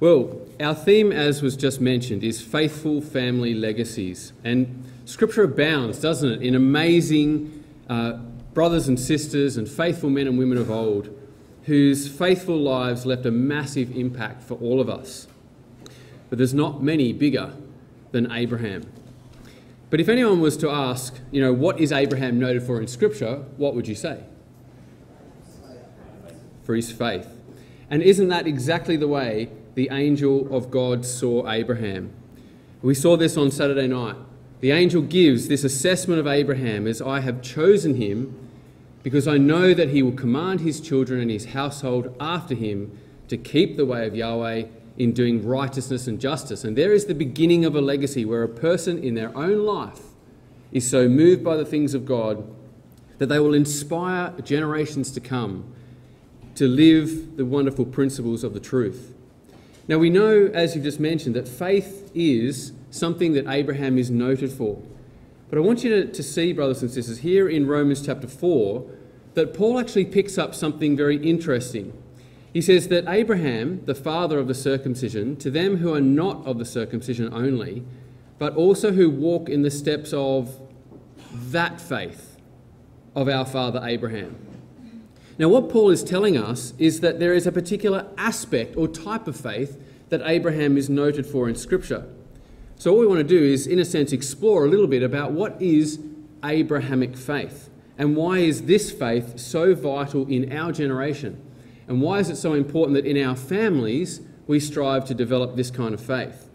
Well, our theme, as was just mentioned, is faithful family legacies. And Scripture abounds, doesn't it, in amazing uh, brothers and sisters and faithful men and women of old whose faithful lives left a massive impact for all of us. But there's not many bigger than Abraham. But if anyone was to ask, you know, what is Abraham noted for in Scripture, what would you say? For his faith. And isn't that exactly the way the angel of God saw Abraham? We saw this on Saturday night. The angel gives this assessment of Abraham as I have chosen him because I know that he will command his children and his household after him to keep the way of Yahweh in doing righteousness and justice. And there is the beginning of a legacy where a person in their own life is so moved by the things of God that they will inspire generations to come to live the wonderful principles of the truth. Now, we know, as you've just mentioned, that faith is something that Abraham is noted for. But I want you to, to see, brothers and sisters, here in Romans chapter 4, that Paul actually picks up something very interesting. He says that Abraham, the father of the circumcision, to them who are not of the circumcision only, but also who walk in the steps of that faith of our father Abraham. Now, what Paul is telling us is that there is a particular aspect or type of faith that Abraham is noted for in Scripture. So, what we want to do is, in a sense, explore a little bit about what is Abrahamic faith and why is this faith so vital in our generation? And why is it so important that in our families we strive to develop this kind of faith?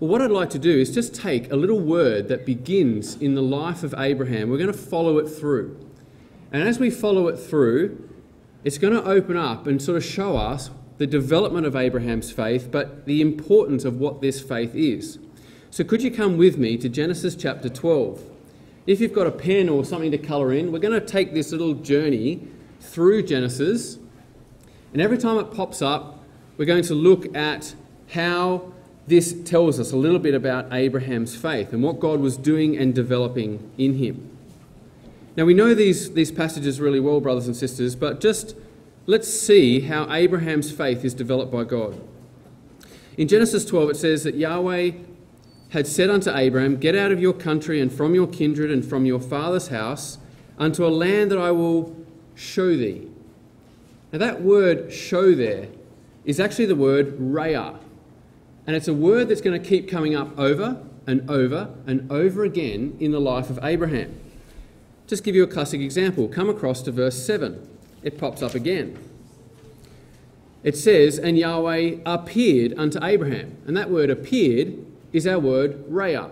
Well, what I'd like to do is just take a little word that begins in the life of Abraham. We're going to follow it through. And as we follow it through, it's going to open up and sort of show us the development of Abraham's faith, but the importance of what this faith is. So, could you come with me to Genesis chapter 12? If you've got a pen or something to colour in, we're going to take this little journey through Genesis. And every time it pops up, we're going to look at how this tells us a little bit about Abraham's faith and what God was doing and developing in him. Now, we know these, these passages really well, brothers and sisters, but just let's see how Abraham's faith is developed by God. In Genesis 12, it says that Yahweh had said unto Abraham, Get out of your country and from your kindred and from your father's house unto a land that I will show thee. Now, that word show there is actually the word raya. And it's a word that's going to keep coming up over and over and over again in the life of Abraham. Just give you a classic example. Come across to verse 7. It pops up again. It says, And Yahweh appeared unto Abraham. And that word appeared is our word raya.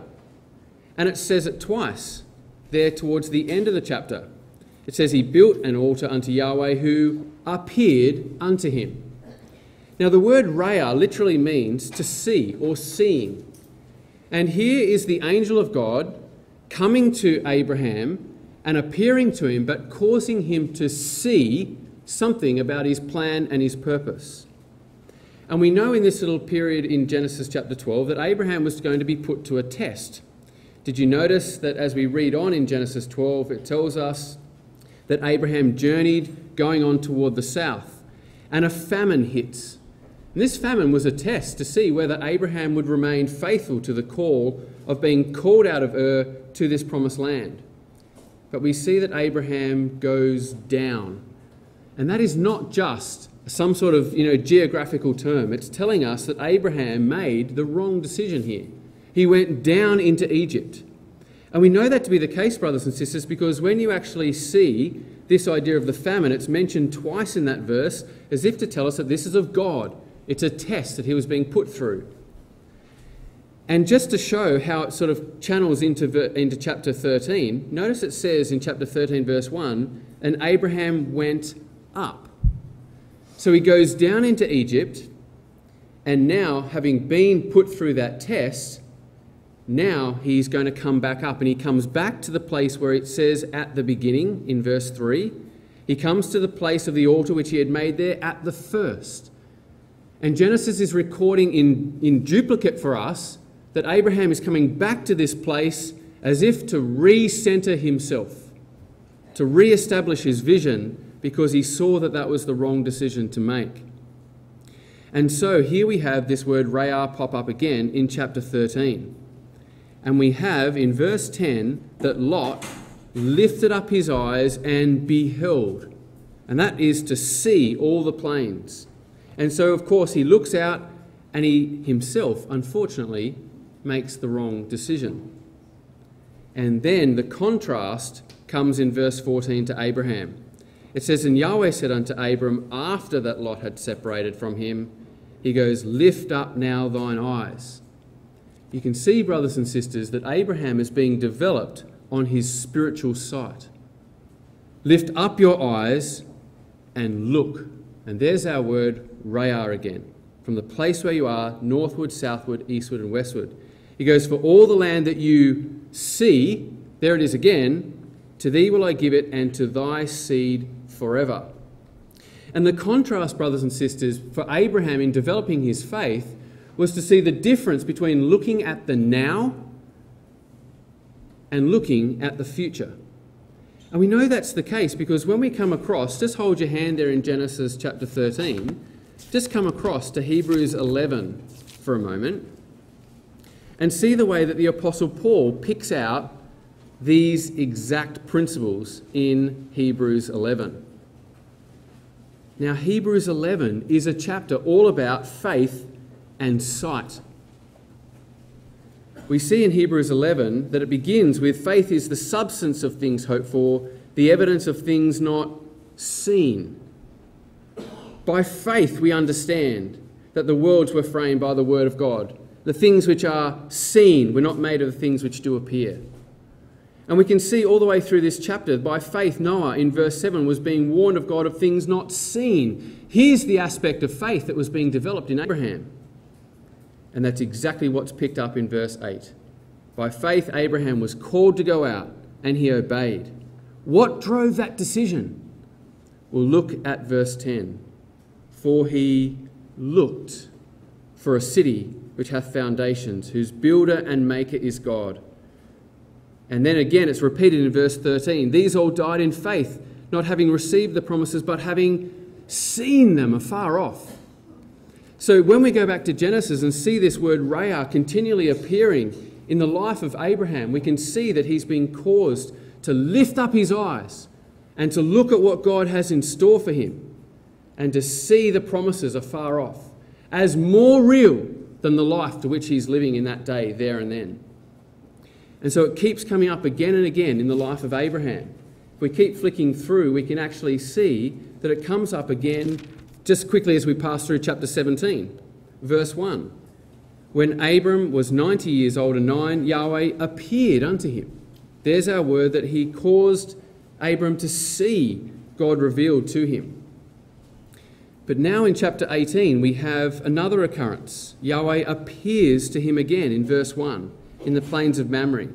And it says it twice there towards the end of the chapter. It says, He built an altar unto Yahweh who appeared unto him. Now, the word raya literally means to see or seeing. And here is the angel of God coming to Abraham and appearing to him, but causing him to see something about his plan and his purpose. And we know in this little period in Genesis chapter 12 that Abraham was going to be put to a test. Did you notice that as we read on in Genesis 12, it tells us that Abraham journeyed going on toward the south, and a famine hits. And this famine was a test to see whether Abraham would remain faithful to the call of being called out of Ur to this promised land. But we see that Abraham goes down. And that is not just some sort of you know, geographical term. It's telling us that Abraham made the wrong decision here. He went down into Egypt. And we know that to be the case, brothers and sisters, because when you actually see this idea of the famine, it's mentioned twice in that verse as if to tell us that this is of God. It's a test that he was being put through. And just to show how it sort of channels into, into chapter 13, notice it says in chapter 13, verse 1, and Abraham went up. So he goes down into Egypt, and now, having been put through that test, now he's going to come back up. And he comes back to the place where it says at the beginning in verse 3. He comes to the place of the altar which he had made there at the first. And Genesis is recording in, in duplicate for us that Abraham is coming back to this place as if to recenter himself, to re establish his vision because he saw that that was the wrong decision to make. And so here we have this word rayah pop up again in chapter 13. And we have in verse 10 that Lot lifted up his eyes and beheld. And that is to see all the plains. And so, of course, he looks out and he himself, unfortunately, makes the wrong decision. And then the contrast comes in verse 14 to Abraham. It says, And Yahweh said unto Abram, after that Lot had separated from him, He goes, Lift up now thine eyes. You can see, brothers and sisters, that Abraham is being developed on his spiritual sight. Lift up your eyes and look. And there's our word, rayah again. From the place where you are, northward, southward, eastward, and westward. He goes, For all the land that you see, there it is again, to thee will I give it, and to thy seed forever. And the contrast, brothers and sisters, for Abraham in developing his faith was to see the difference between looking at the now and looking at the future. And we know that's the case because when we come across, just hold your hand there in Genesis chapter 13, just come across to Hebrews 11 for a moment and see the way that the Apostle Paul picks out these exact principles in Hebrews 11. Now, Hebrews 11 is a chapter all about faith and sight. We see in Hebrews 11 that it begins with faith is the substance of things hoped for, the evidence of things not seen. By faith, we understand that the worlds were framed by the word of God. The things which are seen were not made of the things which do appear. And we can see all the way through this chapter, by faith, Noah in verse 7 was being warned of God of things not seen. Here's the aspect of faith that was being developed in Abraham. And that's exactly what's picked up in verse 8. By faith, Abraham was called to go out, and he obeyed. What drove that decision? We'll look at verse 10. For he looked for a city which hath foundations, whose builder and maker is God. And then again, it's repeated in verse 13. These all died in faith, not having received the promises, but having seen them afar off. So when we go back to Genesis and see this word rayah continually appearing in the life of Abraham, we can see that he's been caused to lift up his eyes and to look at what God has in store for him and to see the promises afar off as more real than the life to which he's living in that day, there and then. And so it keeps coming up again and again in the life of Abraham. If we keep flicking through, we can actually see that it comes up again just quickly as we pass through chapter 17, verse 1. When Abram was 90 years old and nine, Yahweh appeared unto him. There's our word that he caused Abram to see God revealed to him. But now in chapter 18, we have another occurrence. Yahweh appears to him again in verse 1 in the plains of Mamre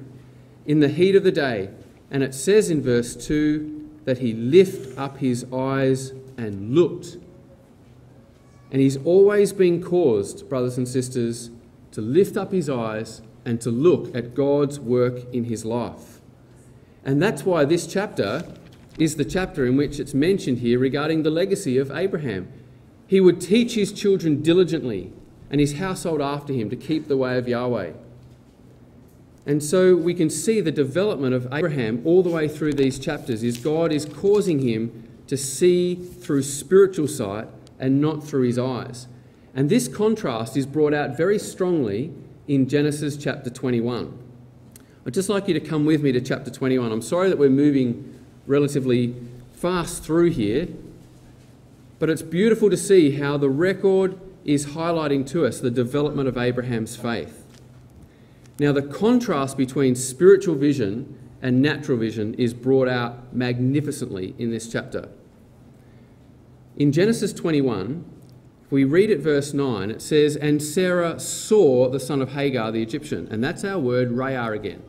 in the heat of the day. And it says in verse 2 that he lifted up his eyes and looked. And he's always been caused, brothers and sisters, to lift up his eyes and to look at God's work in his life. And that's why this chapter is the chapter in which it's mentioned here regarding the legacy of Abraham. He would teach his children diligently and his household after him to keep the way of Yahweh. And so we can see the development of Abraham all the way through these chapters is God is causing him to see through spiritual sight and not through his eyes. And this contrast is brought out very strongly in Genesis chapter 21. I'd just like you to come with me to chapter 21. I'm sorry that we're moving relatively fast through here, but it's beautiful to see how the record is highlighting to us the development of Abraham's faith. Now, the contrast between spiritual vision and natural vision is brought out magnificently in this chapter. In Genesis 21, if we read at verse 9, it says, And Sarah saw the son of Hagar the Egyptian. And that's our word, rayah again.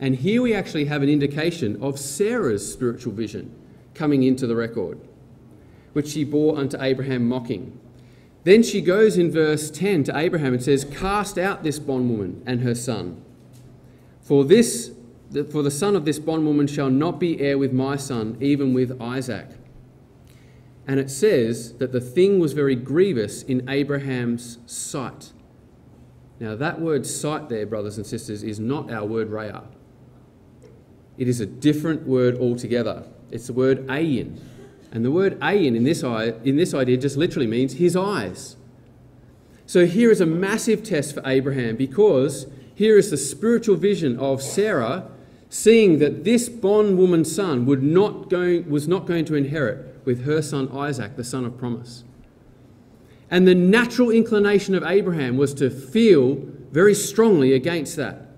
And here we actually have an indication of Sarah's spiritual vision coming into the record, which she bore unto Abraham mocking. Then she goes in verse 10 to Abraham and says, Cast out this bondwoman and her son. For this for the son of this bondwoman shall not be heir with my son, even with Isaac. And it says that the thing was very grievous in Abraham's sight. Now, that word sight there, brothers and sisters, is not our word raya. It is a different word altogether. It's the word ayin. And the word ayin in this, in this idea just literally means his eyes. So here is a massive test for Abraham because here is the spiritual vision of Sarah seeing that this bondwoman's son would not go, was not going to inherit with her son Isaac, the son of promise. And the natural inclination of Abraham was to feel very strongly against that.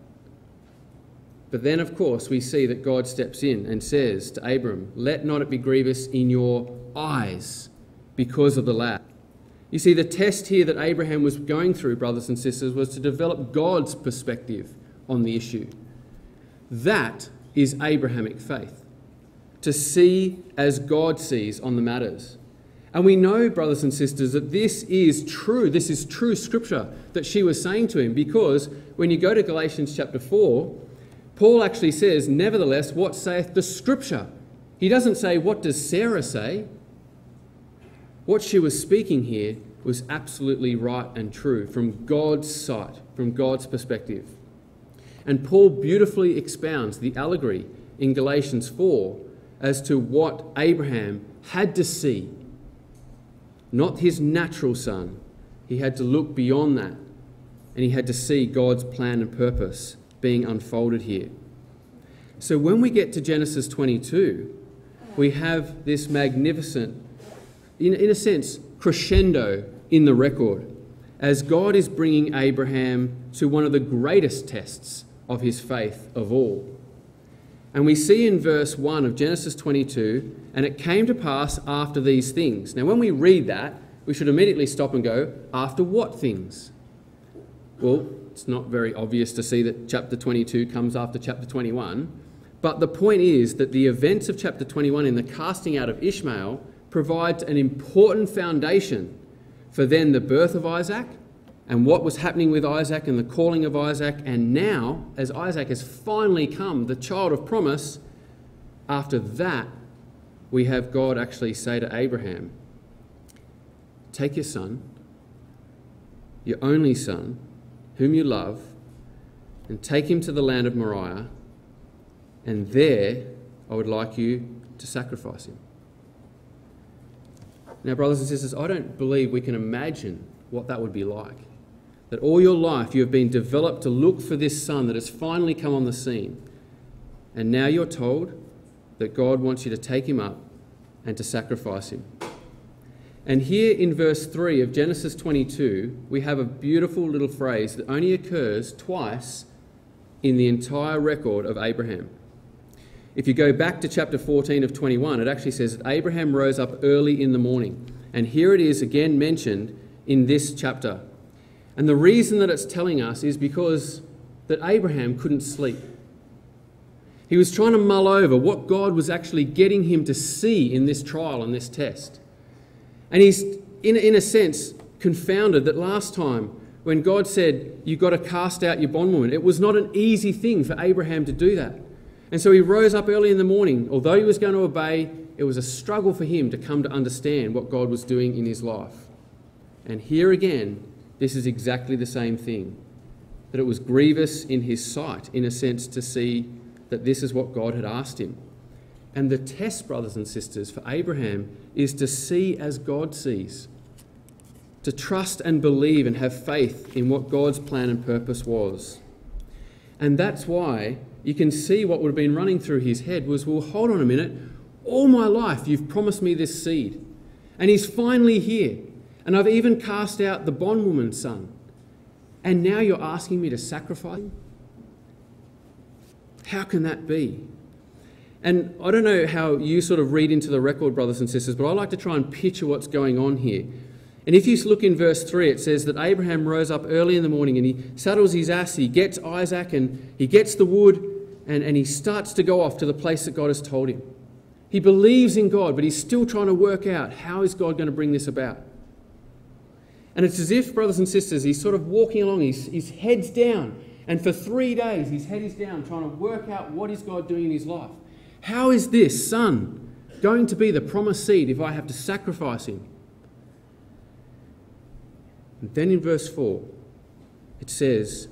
But then, of course, we see that God steps in and says to Abram, Let not it be grievous in your eyes because of the lad. You see, the test here that Abraham was going through, brothers and sisters, was to develop God's perspective on the issue. That is Abrahamic faith, to see as God sees on the matters. And we know, brothers and sisters, that this is true. This is true scripture that she was saying to him because when you go to Galatians chapter 4, Paul actually says, Nevertheless, what saith the scripture? He doesn't say, What does Sarah say? What she was speaking here was absolutely right and true from God's sight, from God's perspective. And Paul beautifully expounds the allegory in Galatians 4 as to what Abraham had to see. Not his natural son. He had to look beyond that. And he had to see God's plan and purpose being unfolded here. So when we get to Genesis 22, we have this magnificent, in, in a sense, crescendo in the record as God is bringing Abraham to one of the greatest tests of his faith of all. And we see in verse 1 of Genesis 22, and it came to pass after these things. Now, when we read that, we should immediately stop and go, after what things? Well, it's not very obvious to see that chapter 22 comes after chapter 21. But the point is that the events of chapter 21 in the casting out of Ishmael provides an important foundation for then the birth of Isaac and what was happening with Isaac and the calling of Isaac. And now, as Isaac has finally come, the child of promise, after that, we have God actually say to Abraham, Take your son, your only son, whom you love, and take him to the land of Moriah, and there I would like you to sacrifice him. Now, brothers and sisters, I don't believe we can imagine what that would be like. That all your life you have been developed to look for this son that has finally come on the scene. And now you're told that God wants you to take him up and to sacrifice him. And here in verse 3 of Genesis 22, we have a beautiful little phrase that only occurs twice in the entire record of Abraham. If you go back to chapter 14 of 21, it actually says that Abraham rose up early in the morning. And here it is again mentioned in this chapter. And the reason that it's telling us is because that Abraham couldn't sleep. He was trying to mull over what God was actually getting him to see in this trial and this test. And he's, in, in a sense, confounded that last time when God said, You've got to cast out your bondwoman, it was not an easy thing for Abraham to do that. And so he rose up early in the morning. Although he was going to obey, it was a struggle for him to come to understand what God was doing in his life. And here again, this is exactly the same thing that it was grievous in his sight, in a sense, to see that this is what God had asked him. And the test, brothers and sisters, for Abraham is to see as God sees, to trust and believe and have faith in what God's plan and purpose was. And that's why you can see what would have been running through his head was, well, hold on a minute. All my life you've promised me this seed. And he's finally here. And I've even cast out the bondwoman's son. And now you're asking me to sacrifice him? How can that be? And I don't know how you sort of read into the record, brothers and sisters, but I like to try and picture what's going on here. And if you look in verse 3, it says that Abraham rose up early in the morning and he saddles his ass, he gets Isaac and he gets the wood and, and he starts to go off to the place that God has told him. He believes in God, but he's still trying to work out how is God going to bring this about. And it's as if, brothers and sisters, he's sort of walking along, his, his head's down. And for three days, his head is down, trying to work out what is God doing in his life. How is this son going to be the promised seed if I have to sacrifice him. And then in verse 4, it says,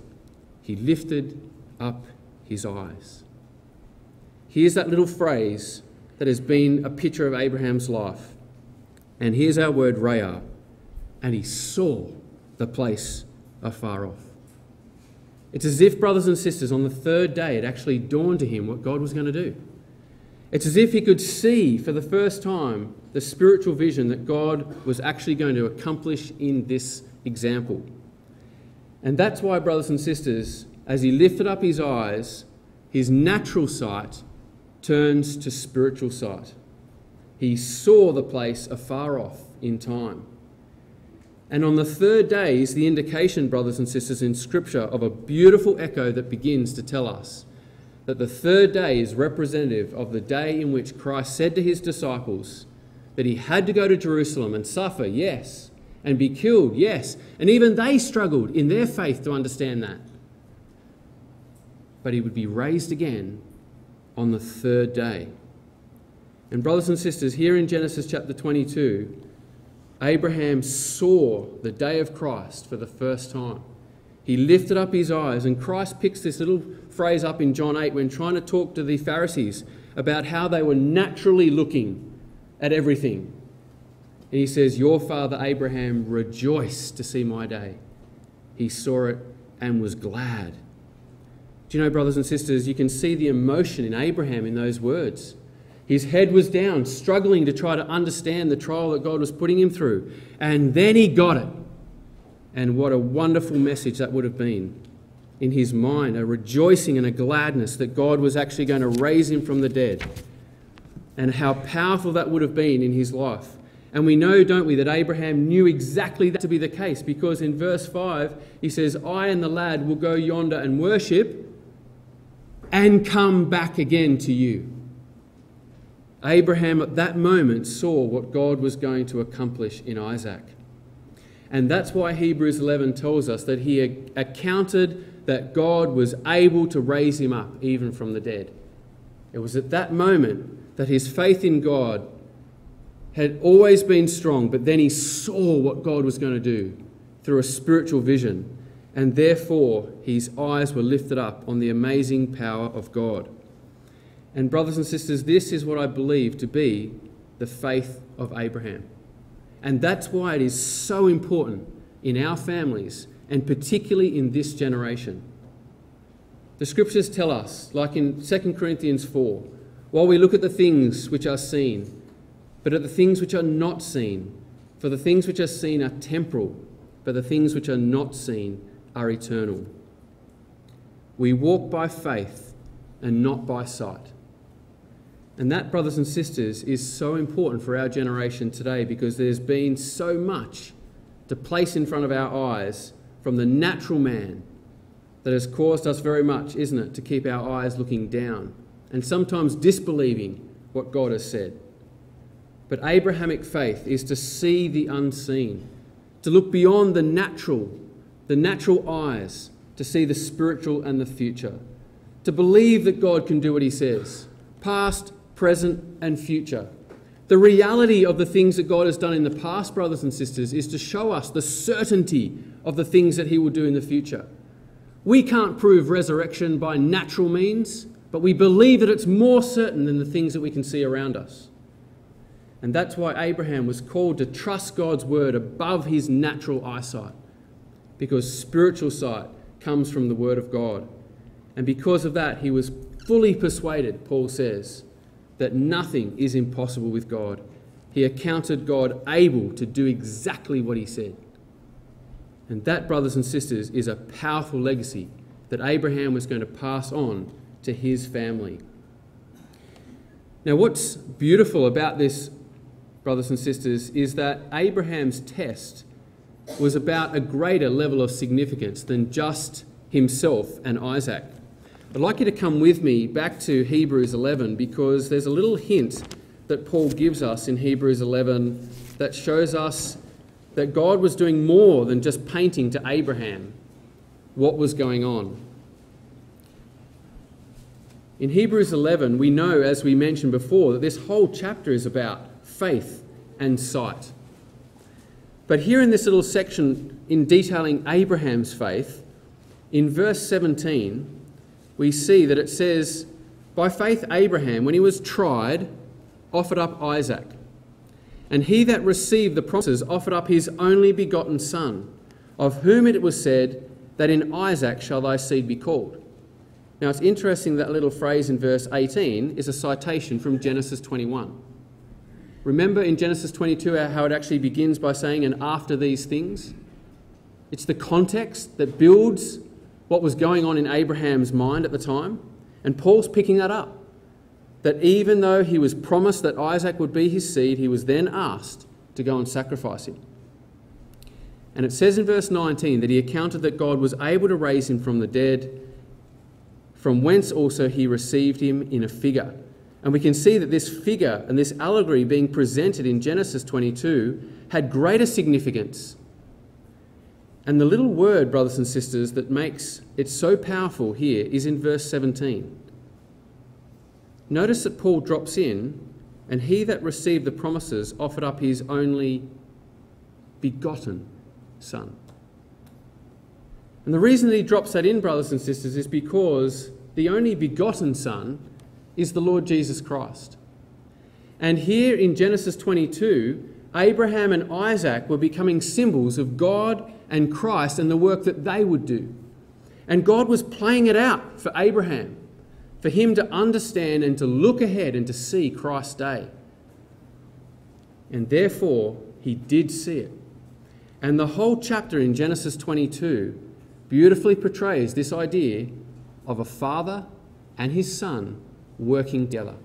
He lifted up his eyes. Here's that little phrase that has been a picture of Abraham's life. And here's our word, Raya. And he saw the place afar off. It's as if, brothers and sisters, on the third day it actually dawned to him what God was going to do. It's as if he could see for the first time the spiritual vision that God was actually going to accomplish in this example. And that's why, brothers and sisters, as he lifted up his eyes, his natural sight turns to spiritual sight. He saw the place afar off in time. And on the third day is the indication, brothers and sisters, in Scripture of a beautiful echo that begins to tell us that the third day is representative of the day in which Christ said to his disciples that he had to go to Jerusalem and suffer, yes, and be killed, yes. And even they struggled in their faith to understand that. But he would be raised again on the third day. And, brothers and sisters, here in Genesis chapter 22, Abraham saw the day of Christ for the first time. He lifted up his eyes, and Christ picks this little phrase up in John 8 when trying to talk to the Pharisees about how they were naturally looking at everything. And he says, Your father Abraham rejoiced to see my day. He saw it and was glad. Do you know, brothers and sisters, you can see the emotion in Abraham in those words. His head was down, struggling to try to understand the trial that God was putting him through. And then he got it. And what a wonderful message that would have been in his mind a rejoicing and a gladness that God was actually going to raise him from the dead. And how powerful that would have been in his life. And we know, don't we, that Abraham knew exactly that to be the case because in verse 5 he says, I and the lad will go yonder and worship and come back again to you. Abraham at that moment saw what God was going to accomplish in Isaac. And that's why Hebrews 11 tells us that he accounted that God was able to raise him up even from the dead. It was at that moment that his faith in God had always been strong, but then he saw what God was going to do through a spiritual vision, and therefore his eyes were lifted up on the amazing power of God. And, brothers and sisters, this is what I believe to be the faith of Abraham. And that's why it is so important in our families, and particularly in this generation. The scriptures tell us, like in 2 Corinthians 4, while we look at the things which are seen, but at the things which are not seen, for the things which are seen are temporal, but the things which are not seen are eternal. We walk by faith and not by sight. And that, brothers and sisters, is so important for our generation today because there's been so much to place in front of our eyes from the natural man that has caused us very much, isn't it, to keep our eyes looking down and sometimes disbelieving what God has said. But Abrahamic faith is to see the unseen, to look beyond the natural, the natural eyes, to see the spiritual and the future, to believe that God can do what he says, past, present, and future. The reality of the things that God has done in the past, brothers and sisters, is to show us the certainty of the things that He will do in the future. We can't prove resurrection by natural means, but we believe that it's more certain than the things that we can see around us. And that's why Abraham was called to trust God's word above his natural eyesight, because spiritual sight comes from the word of God. And because of that, he was fully persuaded, Paul says, that nothing is impossible with God. He accounted God able to do exactly what he said. And that, brothers and sisters, is a powerful legacy that Abraham was going to pass on to his family. Now, what's beautiful about this, brothers and sisters, is that Abraham's test was about a greater level of significance than just himself and Isaac. I'd like you to come with me back to Hebrews 11 because there's a little hint that Paul gives us in Hebrews 11 that shows us that God was doing more than just painting to Abraham what was going on. In Hebrews 11, we know, as we mentioned before, that this whole chapter is about faith and sight. But here in this little section, in detailing Abraham's faith, in verse 17, we see that it says, By faith, Abraham, when he was tried, offered up Isaac. And he that received the promises offered up his only begotten son, of whom it was said, That in Isaac shall thy seed be called. Now it's interesting that little phrase in verse 18 is a citation from Genesis 21. Remember in Genesis 22 how it actually begins by saying, and after these things? It's the context that builds what was going on in Abraham's mind at the time. And Paul's picking that up. That even though he was promised that Isaac would be his seed, he was then asked to go and sacrifice him. And it says in verse 19 that he accounted that God was able to raise him from the dead from whence also he received him in a figure. And we can see that this figure and this allegory being presented in Genesis 22 had greater significance. And the little word, brothers and sisters, that makes it so powerful here is in verse 17. Notice that Paul drops in, and he that received the promises offered up his only begotten son. And the reason that he drops that in, brothers and sisters, is because the only begotten Son is the Lord Jesus Christ. And here in Genesis 22, Abraham and Isaac were becoming symbols of God and Christ and the work that they would do. And God was playing it out for Abraham, for him to understand and to look ahead and to see Christ's day. And therefore, he did see it. And the whole chapter in Genesis 22 beautifully portrays this idea of a father and his son working together.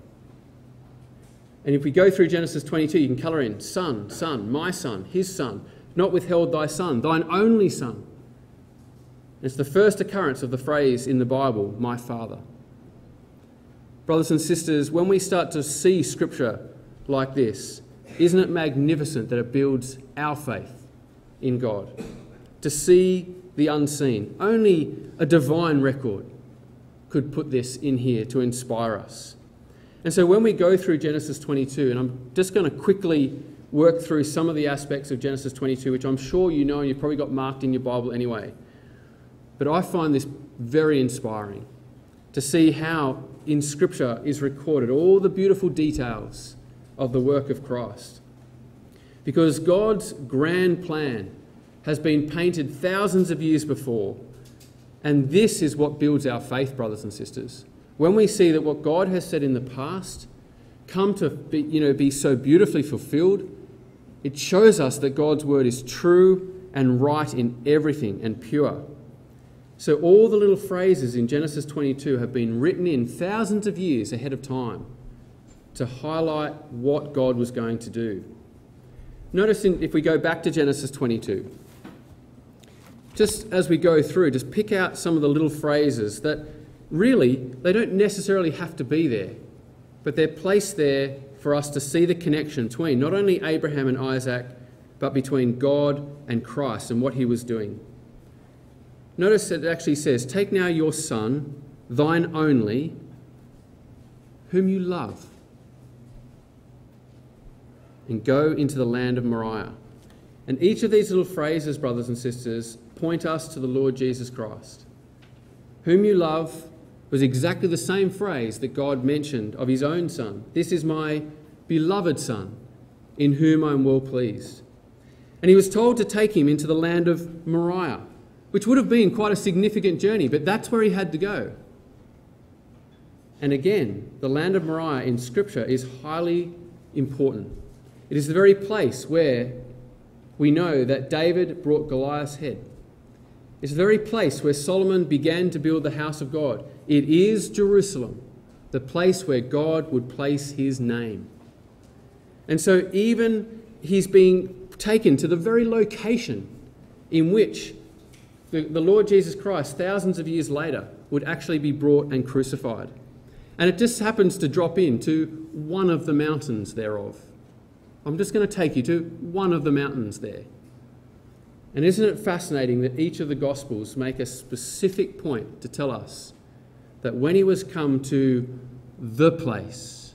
And if we go through Genesis 22, you can colour in son, son, my son, his son, not withheld thy son, thine only son. It's the first occurrence of the phrase in the Bible, my father. Brothers and sisters, when we start to see scripture like this, isn't it magnificent that it builds our faith in God? To see the unseen. Only a divine record could put this in here to inspire us. And so when we go through Genesis 22, and I'm just going to quickly work through some of the aspects of Genesis 22, which I'm sure you know and you've probably got marked in your Bible anyway. But I find this very inspiring to see how in Scripture is recorded all the beautiful details of the work of Christ. Because God's grand plan has been painted thousands of years before. And this is what builds our faith, brothers and sisters. When we see that what God has said in the past come to be, you know, be so beautifully fulfilled, it shows us that God's word is true and right in everything and pure. So all the little phrases in Genesis 22 have been written in thousands of years ahead of time to highlight what God was going to do. Notice in, if we go back to Genesis 22, just as we go through, just pick out some of the little phrases that really, they don't necessarily have to be there, but they're placed there for us to see the connection between not only Abraham and Isaac, but between God and Christ and what he was doing. Notice that it actually says, Take now your son, thine only, whom you love, and go into the land of Moriah. And each of these little phrases, brothers and sisters, point us to the Lord Jesus Christ. Whom you love was exactly the same phrase that God mentioned of his own Son. This is my beloved Son, in whom I am well pleased. And he was told to take him into the land of Moriah, which would have been quite a significant journey, but that's where he had to go. And again, the land of Moriah in Scripture is highly important. It is the very place where we know that David brought Goliath's head. It's the very place where Solomon began to build the house of God. It is Jerusalem, the place where God would place his name. And so, even he's being taken to the very location in which the, the Lord Jesus Christ, thousands of years later, would actually be brought and crucified. And it just happens to drop into one of the mountains thereof. I'm just going to take you to one of the mountains there. And isn't it fascinating that each of the Gospels make a specific point to tell us that when he was come to the place,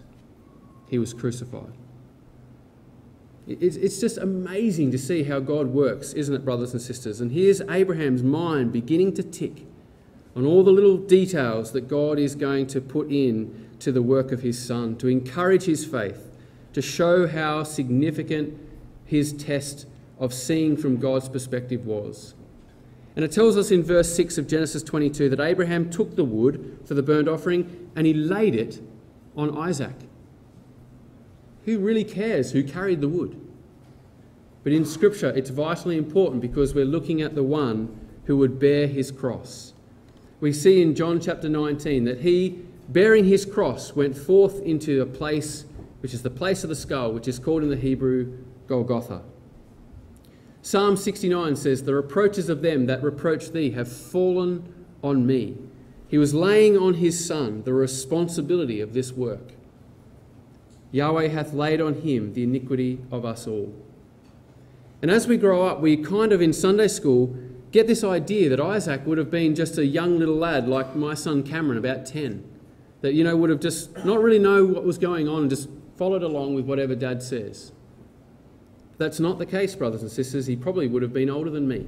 he was crucified. It's just amazing to see how God works, isn't it, brothers and sisters? And here's Abraham's mind beginning to tick on all the little details that God is going to put in to the work of his son, to encourage his faith, to show how significant his test of seeing from God's perspective was. And it tells us in verse 6 of Genesis 22 that Abraham took the wood for the burnt offering and he laid it on Isaac. Who really cares who carried the wood? But in Scripture, it's vitally important because we're looking at the one who would bear his cross. We see in John chapter 19 that he, bearing his cross, went forth into a place which is the place of the skull, which is called in the Hebrew Golgotha. Psalm 69 says, The reproaches of them that reproach thee have fallen on me. He was laying on his son the responsibility of this work. Yahweh hath laid on him the iniquity of us all. And as we grow up, we kind of in Sunday school get this idea that Isaac would have been just a young little lad like my son Cameron, about 10, that, you know, would have just not really know what was going on and just followed along with whatever dad says. That's not the case, brothers and sisters. He probably would have been older than me.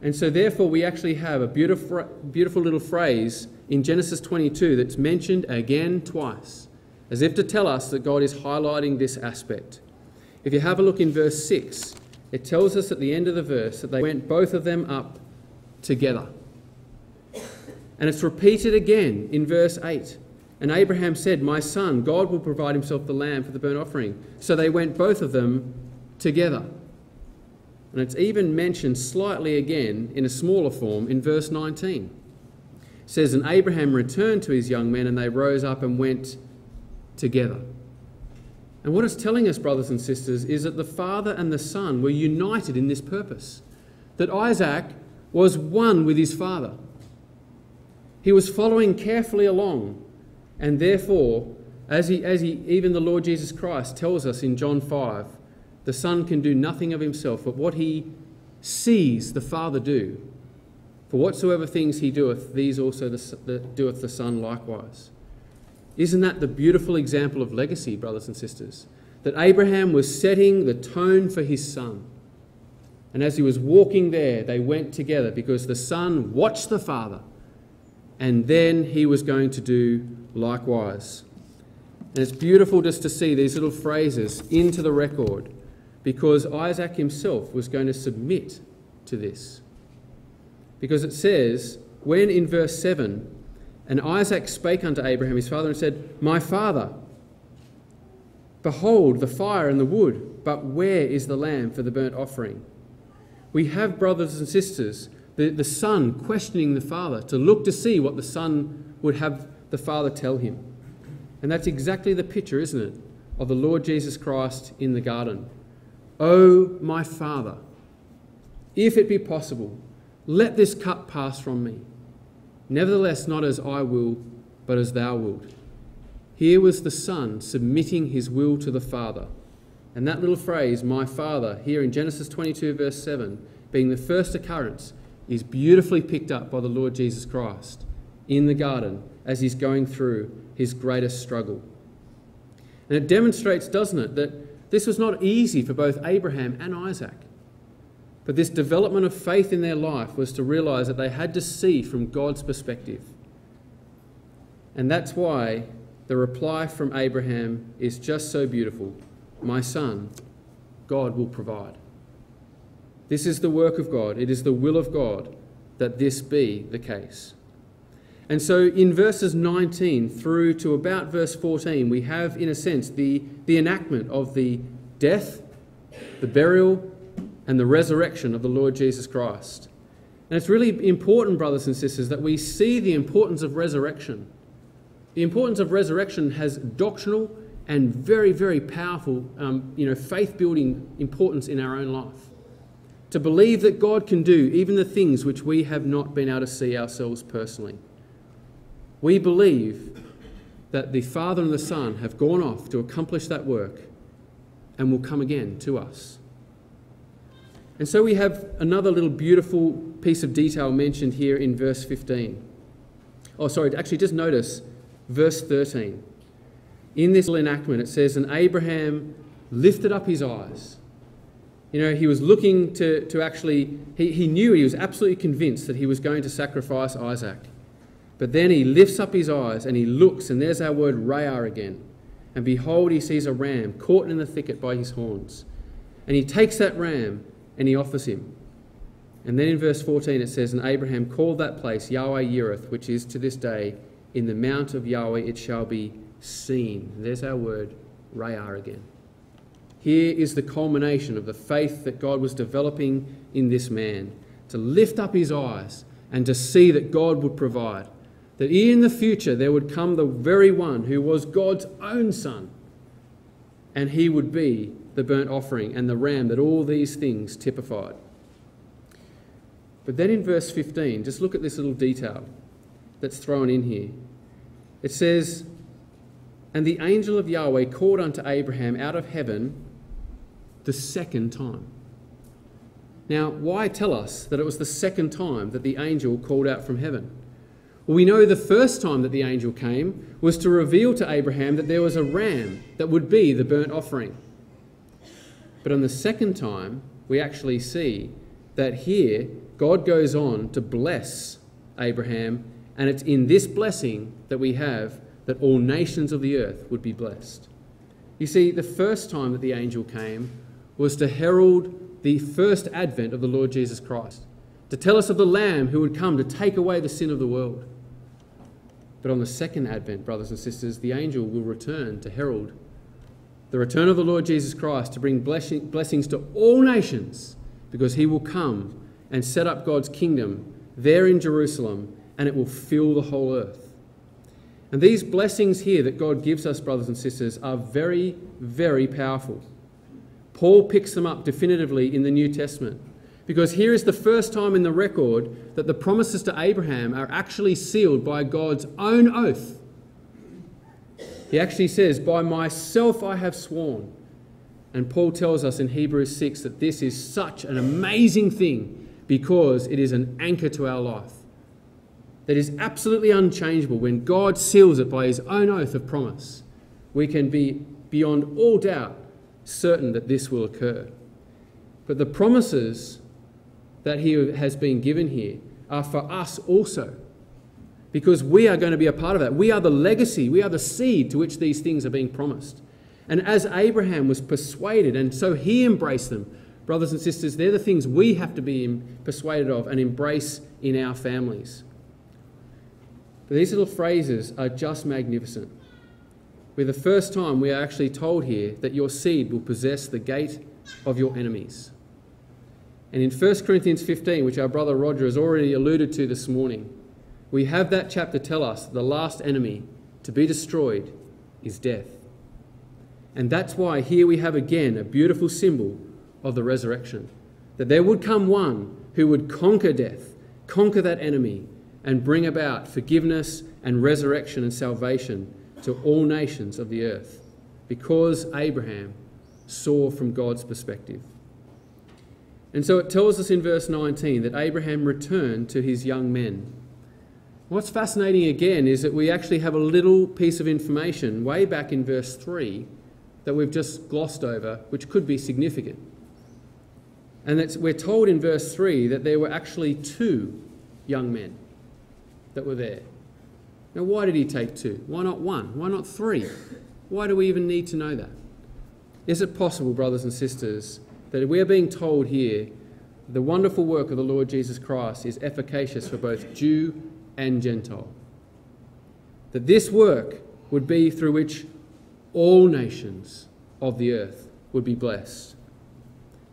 And so, therefore, we actually have a beautiful, beautiful little phrase in Genesis 22 that's mentioned again twice, as if to tell us that God is highlighting this aspect. If you have a look in verse 6, it tells us at the end of the verse that they went both of them up together. And it's repeated again in verse 8. And Abraham said, My son, God will provide himself the lamb for the burnt offering. So they went both of them together. And it's even mentioned slightly again in a smaller form in verse 19. It says, And Abraham returned to his young men, and they rose up and went together. And what it's telling us, brothers and sisters, is that the Father and the Son were united in this purpose. That Isaac was one with his Father. He was following carefully along and therefore, as, he, as he, even the Lord Jesus Christ tells us in John 5, the Son can do nothing of himself, but what he sees the Father do. For whatsoever things he doeth, these also the, the, doeth the Son likewise. Isn't that the beautiful example of legacy, brothers and sisters? That Abraham was setting the tone for his son. And as he was walking there, they went together because the son watched the father, and then he was going to do likewise. And it's beautiful just to see these little phrases into the record because Isaac himself was going to submit to this. Because it says, when in verse 7, and Isaac spake unto Abraham his father and said, My father, behold the fire and the wood, but where is the lamb for the burnt offering? We have brothers and sisters, the, the son questioning the father to look to see what the son would have the Father tell him. And that's exactly the picture, isn't it, of the Lord Jesus Christ in the garden. Oh, my Father, if it be possible, let this cup pass from me. Nevertheless, not as I will, but as thou wilt. Here was the Son submitting his will to the Father. And that little phrase, my Father, here in Genesis 22, verse 7, being the first occurrence, is beautifully picked up by the Lord Jesus Christ in the garden as he's going through his greatest struggle. And it demonstrates, doesn't it, that this was not easy for both Abraham and Isaac. But this development of faith in their life was to realize that they had to see from God's perspective. And that's why the reply from Abraham is just so beautiful My son, God will provide. This is the work of God, it is the will of God that this be the case. And so in verses 19 through to about verse 14, we have, in a sense, the, the enactment of the death, the burial, and the resurrection of the Lord Jesus Christ. And it's really important, brothers and sisters, that we see the importance of resurrection. The importance of resurrection has doctrinal and very, very powerful, um, you know, faith-building importance in our own life. To believe that God can do even the things which we have not been able to see ourselves personally. We believe that the Father and the Son have gone off to accomplish that work and will come again to us. And so we have another little beautiful piece of detail mentioned here in verse 15. Oh, sorry, actually, just notice verse 13. In this enactment, it says, And Abraham lifted up his eyes. You know, he was looking to, to actually, he, he knew, he was absolutely convinced that he was going to sacrifice Isaac. But then he lifts up his eyes and he looks, and there's our word rayah again. And behold, he sees a ram caught in the thicket by his horns. And he takes that ram and he offers him. And then in verse 14 it says, And Abraham called that place Yahweh Yirith, which is to this day, in the mount of Yahweh it shall be seen. there's our word, rayah again. Here is the culmination of the faith that God was developing in this man to lift up his eyes and to see that God would provide. That in the future there would come the very one who was God's own son, and he would be the burnt offering and the ram that all these things typified. But then in verse 15, just look at this little detail that's thrown in here. It says, And the angel of Yahweh called unto Abraham out of heaven the second time. Now, why tell us that it was the second time that the angel called out from heaven? We know the first time that the angel came was to reveal to Abraham that there was a ram that would be the burnt offering. But on the second time, we actually see that here God goes on to bless Abraham, and it's in this blessing that we have that all nations of the earth would be blessed. You see, the first time that the angel came was to herald the first advent of the Lord Jesus Christ, to tell us of the Lamb who would come to take away the sin of the world. But on the second advent, brothers and sisters, the angel will return to herald the return of the Lord Jesus Christ to bring blessings to all nations because he will come and set up God's kingdom there in Jerusalem and it will fill the whole earth. And these blessings here that God gives us, brothers and sisters, are very, very powerful. Paul picks them up definitively in the New Testament. Because here is the first time in the record that the promises to Abraham are actually sealed by God's own oath. He actually says, By myself I have sworn. And Paul tells us in Hebrews 6 that this is such an amazing thing because it is an anchor to our life. That is absolutely unchangeable. When God seals it by his own oath of promise, we can be beyond all doubt certain that this will occur. But the promises that he has been given here are for us also, because we are going to be a part of that. We are the legacy, we are the seed to which these things are being promised. And as Abraham was persuaded, and so he embraced them, brothers and sisters, they're the things we have to be persuaded of and embrace in our families. But these little phrases are just magnificent. We're the first time we are actually told here that your seed will possess the gate of your enemies. And in 1 Corinthians 15, which our brother Roger has already alluded to this morning, we have that chapter tell us the last enemy to be destroyed is death. And that's why here we have again a beautiful symbol of the resurrection. That there would come one who would conquer death, conquer that enemy, and bring about forgiveness and resurrection and salvation to all nations of the earth because Abraham saw from God's perspective. And so it tells us in verse 19 that Abraham returned to his young men. What's fascinating again is that we actually have a little piece of information way back in verse 3 that we've just glossed over, which could be significant. And that's, we're told in verse 3 that there were actually two young men that were there. Now, why did he take two? Why not one? Why not three? Why do we even need to know that? Is it possible, brothers and sisters, that we are being told here the wonderful work of the Lord Jesus Christ is efficacious for both Jew and Gentile? That this work would be through which all nations of the earth would be blessed.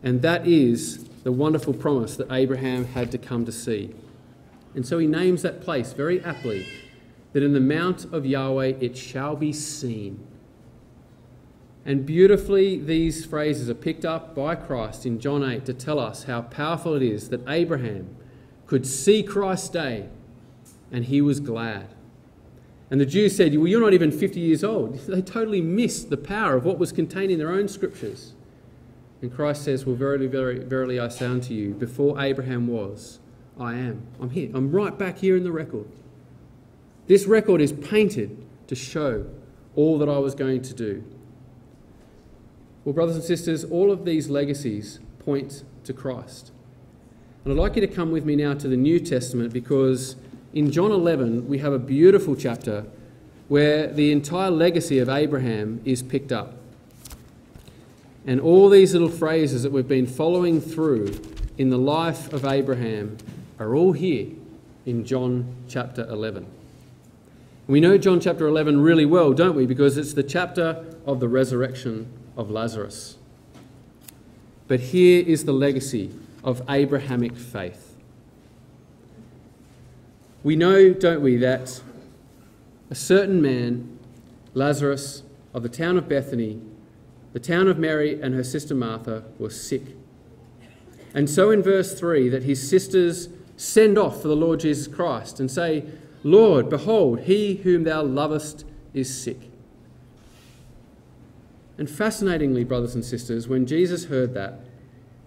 And that is the wonderful promise that Abraham had to come to see. And so he names that place very aptly that in the mount of Yahweh it shall be seen. And beautifully, these phrases are picked up by Christ in John 8 to tell us how powerful it is that Abraham could see Christ's day and he was glad. And the Jews said, Well, you're not even 50 years old. They totally missed the power of what was contained in their own scriptures. And Christ says, Well, verily, verily, verily, I say unto you, before Abraham was, I am. I'm here. I'm right back here in the record. This record is painted to show all that I was going to do. Well, brothers and sisters, all of these legacies point to Christ. And I'd like you to come with me now to the New Testament because in John 11 we have a beautiful chapter where the entire legacy of Abraham is picked up. And all these little phrases that we've been following through in the life of Abraham are all here in John chapter 11. We know John chapter 11 really well, don't we? Because it's the chapter of the resurrection of Lazarus. But here is the legacy of Abrahamic faith. We know, don't we, that a certain man, Lazarus, of the town of Bethany, the town of Mary and her sister Martha, was sick. And so in verse 3, that his sisters send off for the Lord Jesus Christ and say, Lord, behold, he whom thou lovest is sick. And fascinatingly, brothers and sisters, when Jesus heard that,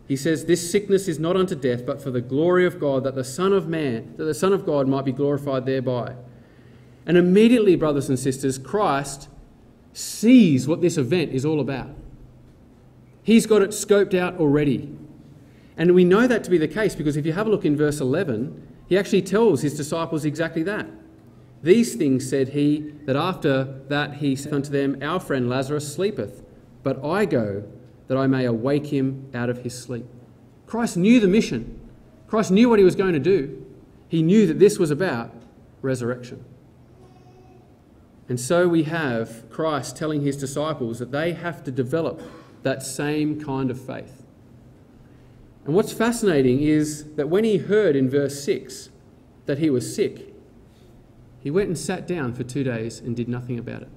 he says, This sickness is not unto death, but for the glory of God, that the Son of Man, that the Son of God might be glorified thereby. And immediately, brothers and sisters, Christ sees what this event is all about. He's got it scoped out already. And we know that to be the case because if you have a look in verse 11, he actually tells his disciples exactly that. These things said he, that after that he said unto them, Our friend Lazarus sleepeth, but I go that I may awake him out of his sleep. Christ knew the mission. Christ knew what he was going to do. He knew that this was about resurrection. And so we have Christ telling his disciples that they have to develop that same kind of faith. And what's fascinating is that when he heard in verse 6 that he was sick, he went and sat down for two days and did nothing about it.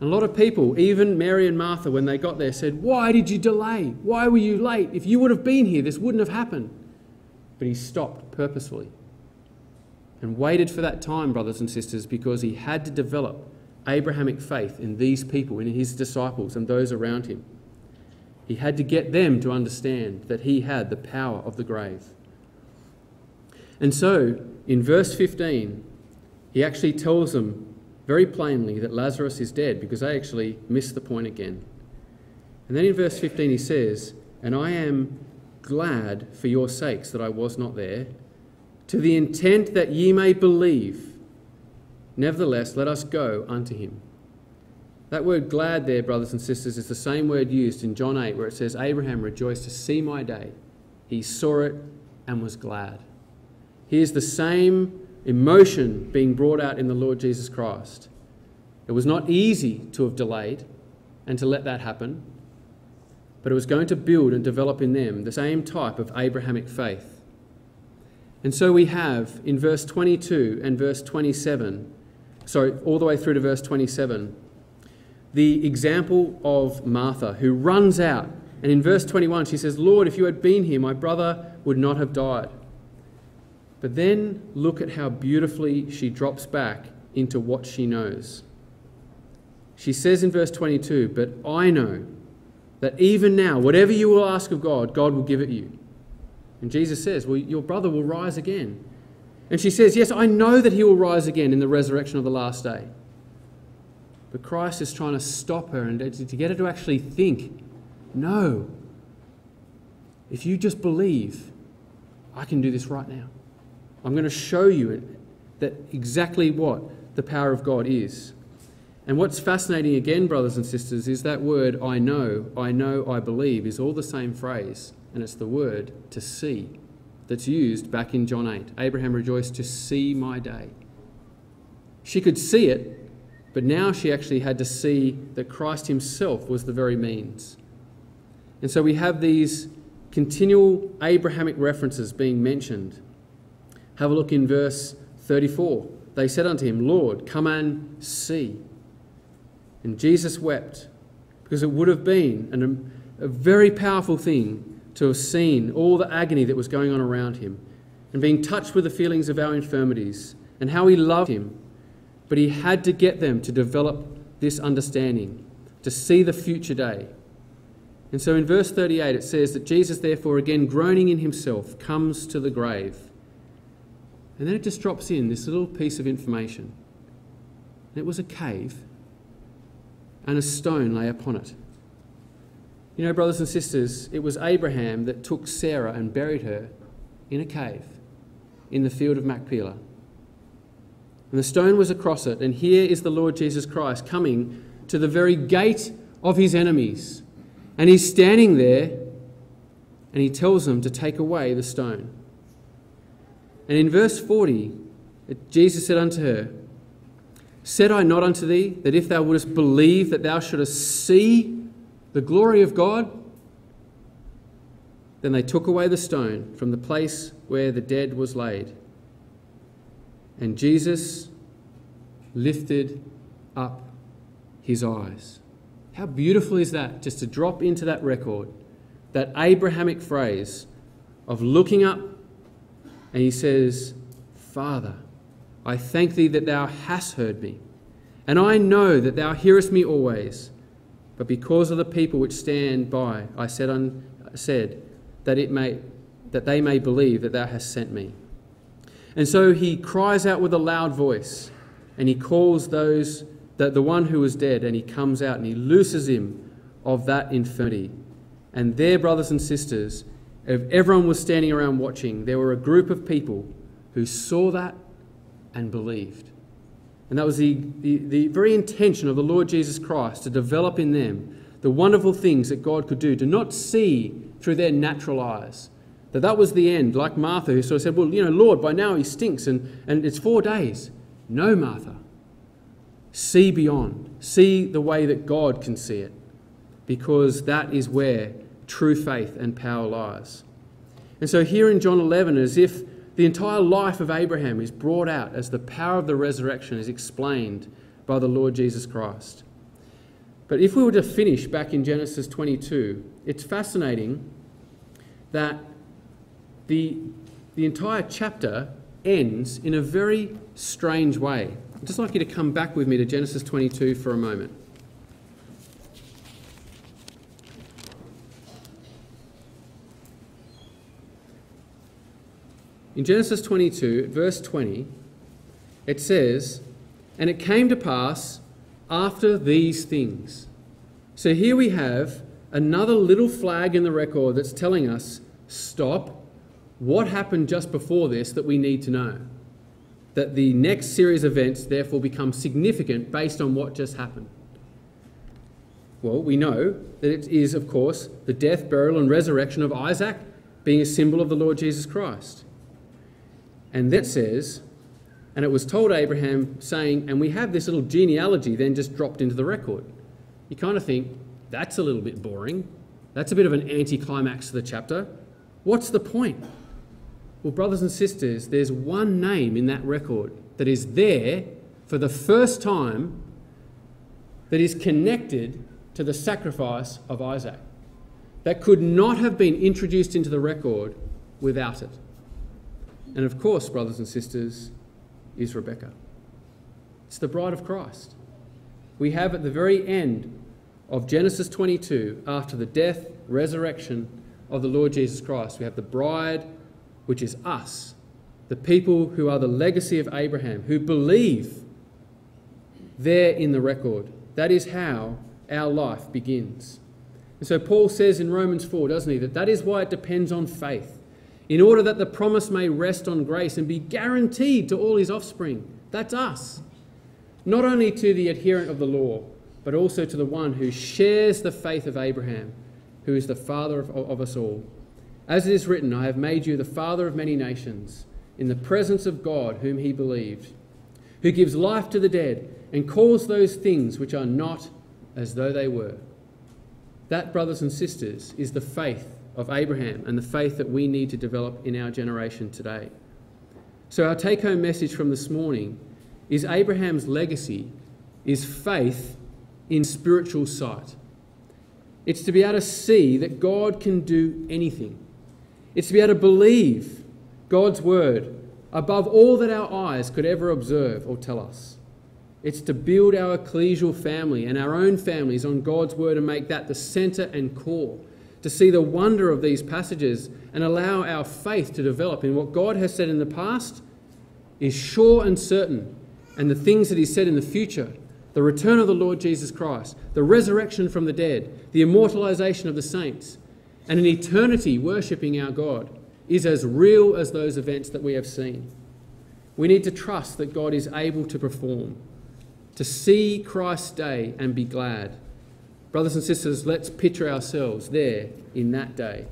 And a lot of people, even Mary and Martha, when they got there, said, Why did you delay? Why were you late? If you would have been here, this wouldn't have happened. But he stopped purposefully and waited for that time, brothers and sisters, because he had to develop Abrahamic faith in these people, in his disciples, and those around him. He had to get them to understand that he had the power of the grave. And so, in verse 15, he actually tells them very plainly that Lazarus is dead because they actually missed the point again. And then in verse 15, he says, And I am glad for your sakes that I was not there, to the intent that ye may believe. Nevertheless, let us go unto him. That word glad there, brothers and sisters, is the same word used in John 8 where it says, Abraham rejoiced to see my day. He saw it and was glad. Here's the same emotion being brought out in the Lord Jesus Christ. It was not easy to have delayed and to let that happen, but it was going to build and develop in them the same type of Abrahamic faith. And so we have in verse 22 and verse 27, sorry, all the way through to verse 27, the example of Martha, who runs out. And in verse 21, she says, Lord, if you had been here, my brother would not have died. But then look at how beautifully she drops back into what she knows. She says in verse 22, But I know that even now, whatever you will ask of God, God will give it you. And Jesus says, Well, your brother will rise again. And she says, Yes, I know that he will rise again in the resurrection of the last day. But Christ is trying to stop her and to get her to actually think no, if you just believe, I can do this right now. I'm going to show you that exactly what the power of God is. And what's fascinating again, brothers and sisters, is that word I know, I know, I believe is all the same phrase, and it's the word to see that's used back in John 8. Abraham rejoiced to see my day. She could see it, but now she actually had to see that Christ himself was the very means. And so we have these continual Abrahamic references being mentioned. Have a look in verse 34. They said unto him, Lord, come and see. And Jesus wept because it would have been an, a very powerful thing to have seen all the agony that was going on around him and being touched with the feelings of our infirmities and how he loved him but he had to get them to develop this understanding, to see the future day. And so in verse 38, it says that Jesus, therefore, again groaning in himself, comes to the grave. And then it just drops in this little piece of information. it was a cave, and a stone lay upon it. You know, brothers and sisters, it was Abraham that took Sarah and buried her in a cave in the field of Machpelah. And the stone was across it, and here is the Lord Jesus Christ coming to the very gate of his enemies. And he's standing there, and he tells them to take away the stone. And in verse 40, Jesus said unto her, Said I not unto thee that if thou wouldest believe that thou shouldest see the glory of God? Then they took away the stone from the place where the dead was laid. And Jesus lifted up his eyes. How beautiful is that just to drop into that record, that Abrahamic phrase of looking up, and he says, Father, I thank thee that thou hast heard me, and I know that thou hearest me always. But because of the people which stand by, I said, un, said that, it may, that they may believe that thou hast sent me. And so he cries out with a loud voice, and he calls those that the one who was dead, and he comes out and he looses him of that infirmity. And there, brothers and sisters, if everyone was standing around watching, there were a group of people who saw that and believed. And that was the, the, the very intention of the Lord Jesus Christ to develop in them the wonderful things that God could do, to not see through their natural eyes, that that was the end, like Martha, who sort of said, Well, you know, Lord, by now he stinks and, and it's four days. No, Martha. See beyond. See the way that God can see it, because that is where true faith and power lies. And so here in John 11, as if the entire life of Abraham is brought out as the power of the resurrection is explained by the Lord Jesus Christ. But if we were to finish back in Genesis 22, it's fascinating that the, the entire chapter ends in a very strange way. I'd just like you to come back with me to Genesis 22 for a moment. In Genesis 22, verse 20, it says, And it came to pass after these things. So here we have another little flag in the record that's telling us stop. What happened just before this that we need to know? That the next series of events therefore become significant based on what just happened. Well, we know that it is, of course, the death, burial, and resurrection of Isaac being a symbol of the Lord Jesus Christ. And that says, and it was told Abraham, saying, and we have this little genealogy then just dropped into the record. You kind of think, that's a little bit boring. That's a bit of an anticlimax to the chapter. What's the point? Well, brothers and sisters, there's one name in that record that is there for the first time that is connected to the sacrifice of Isaac. That could not have been introduced into the record without it. And of course, brothers and sisters, is Rebecca. It's the bride of Christ. We have at the very end of Genesis 22, after the death, resurrection of the Lord Jesus Christ. We have the bride, which is us, the people who are the legacy of Abraham, who believe there in the record. That is how our life begins. And so Paul says in Romans 4, doesn't he, that that is why it depends on faith, in order that the promise may rest on grace and be guaranteed to all his offspring. That's us. Not only to the adherent of the law, but also to the one who shares the faith of Abraham, who is the father of, of, us all. As it is written, I have made you the father of many nations, in the presence of God, whom he believed, who gives life to the dead and calls those things which are not as though they were. That, brothers and sisters, is the faith of Abraham and the faith that we need to develop in our generation today. So, our take home message from this morning is Abraham's legacy is faith in spiritual sight. It's to be able to see that God can do anything. It's to be able to believe God's word above all that our eyes could ever observe or tell us. It's to build our ecclesial family and our own families on God's word and make that the center and core. To see the wonder of these passages and allow our faith to develop in what God has said in the past is sure and certain, and the things that he said in the future the return of the Lord Jesus Christ, the resurrection from the dead, the immortalization of the saints, and an eternity worshipping our God is as real as those events that we have seen. We need to trust that God is able to perform, to see Christ's day and be glad. Brothers and sisters, let's picture ourselves there in that day.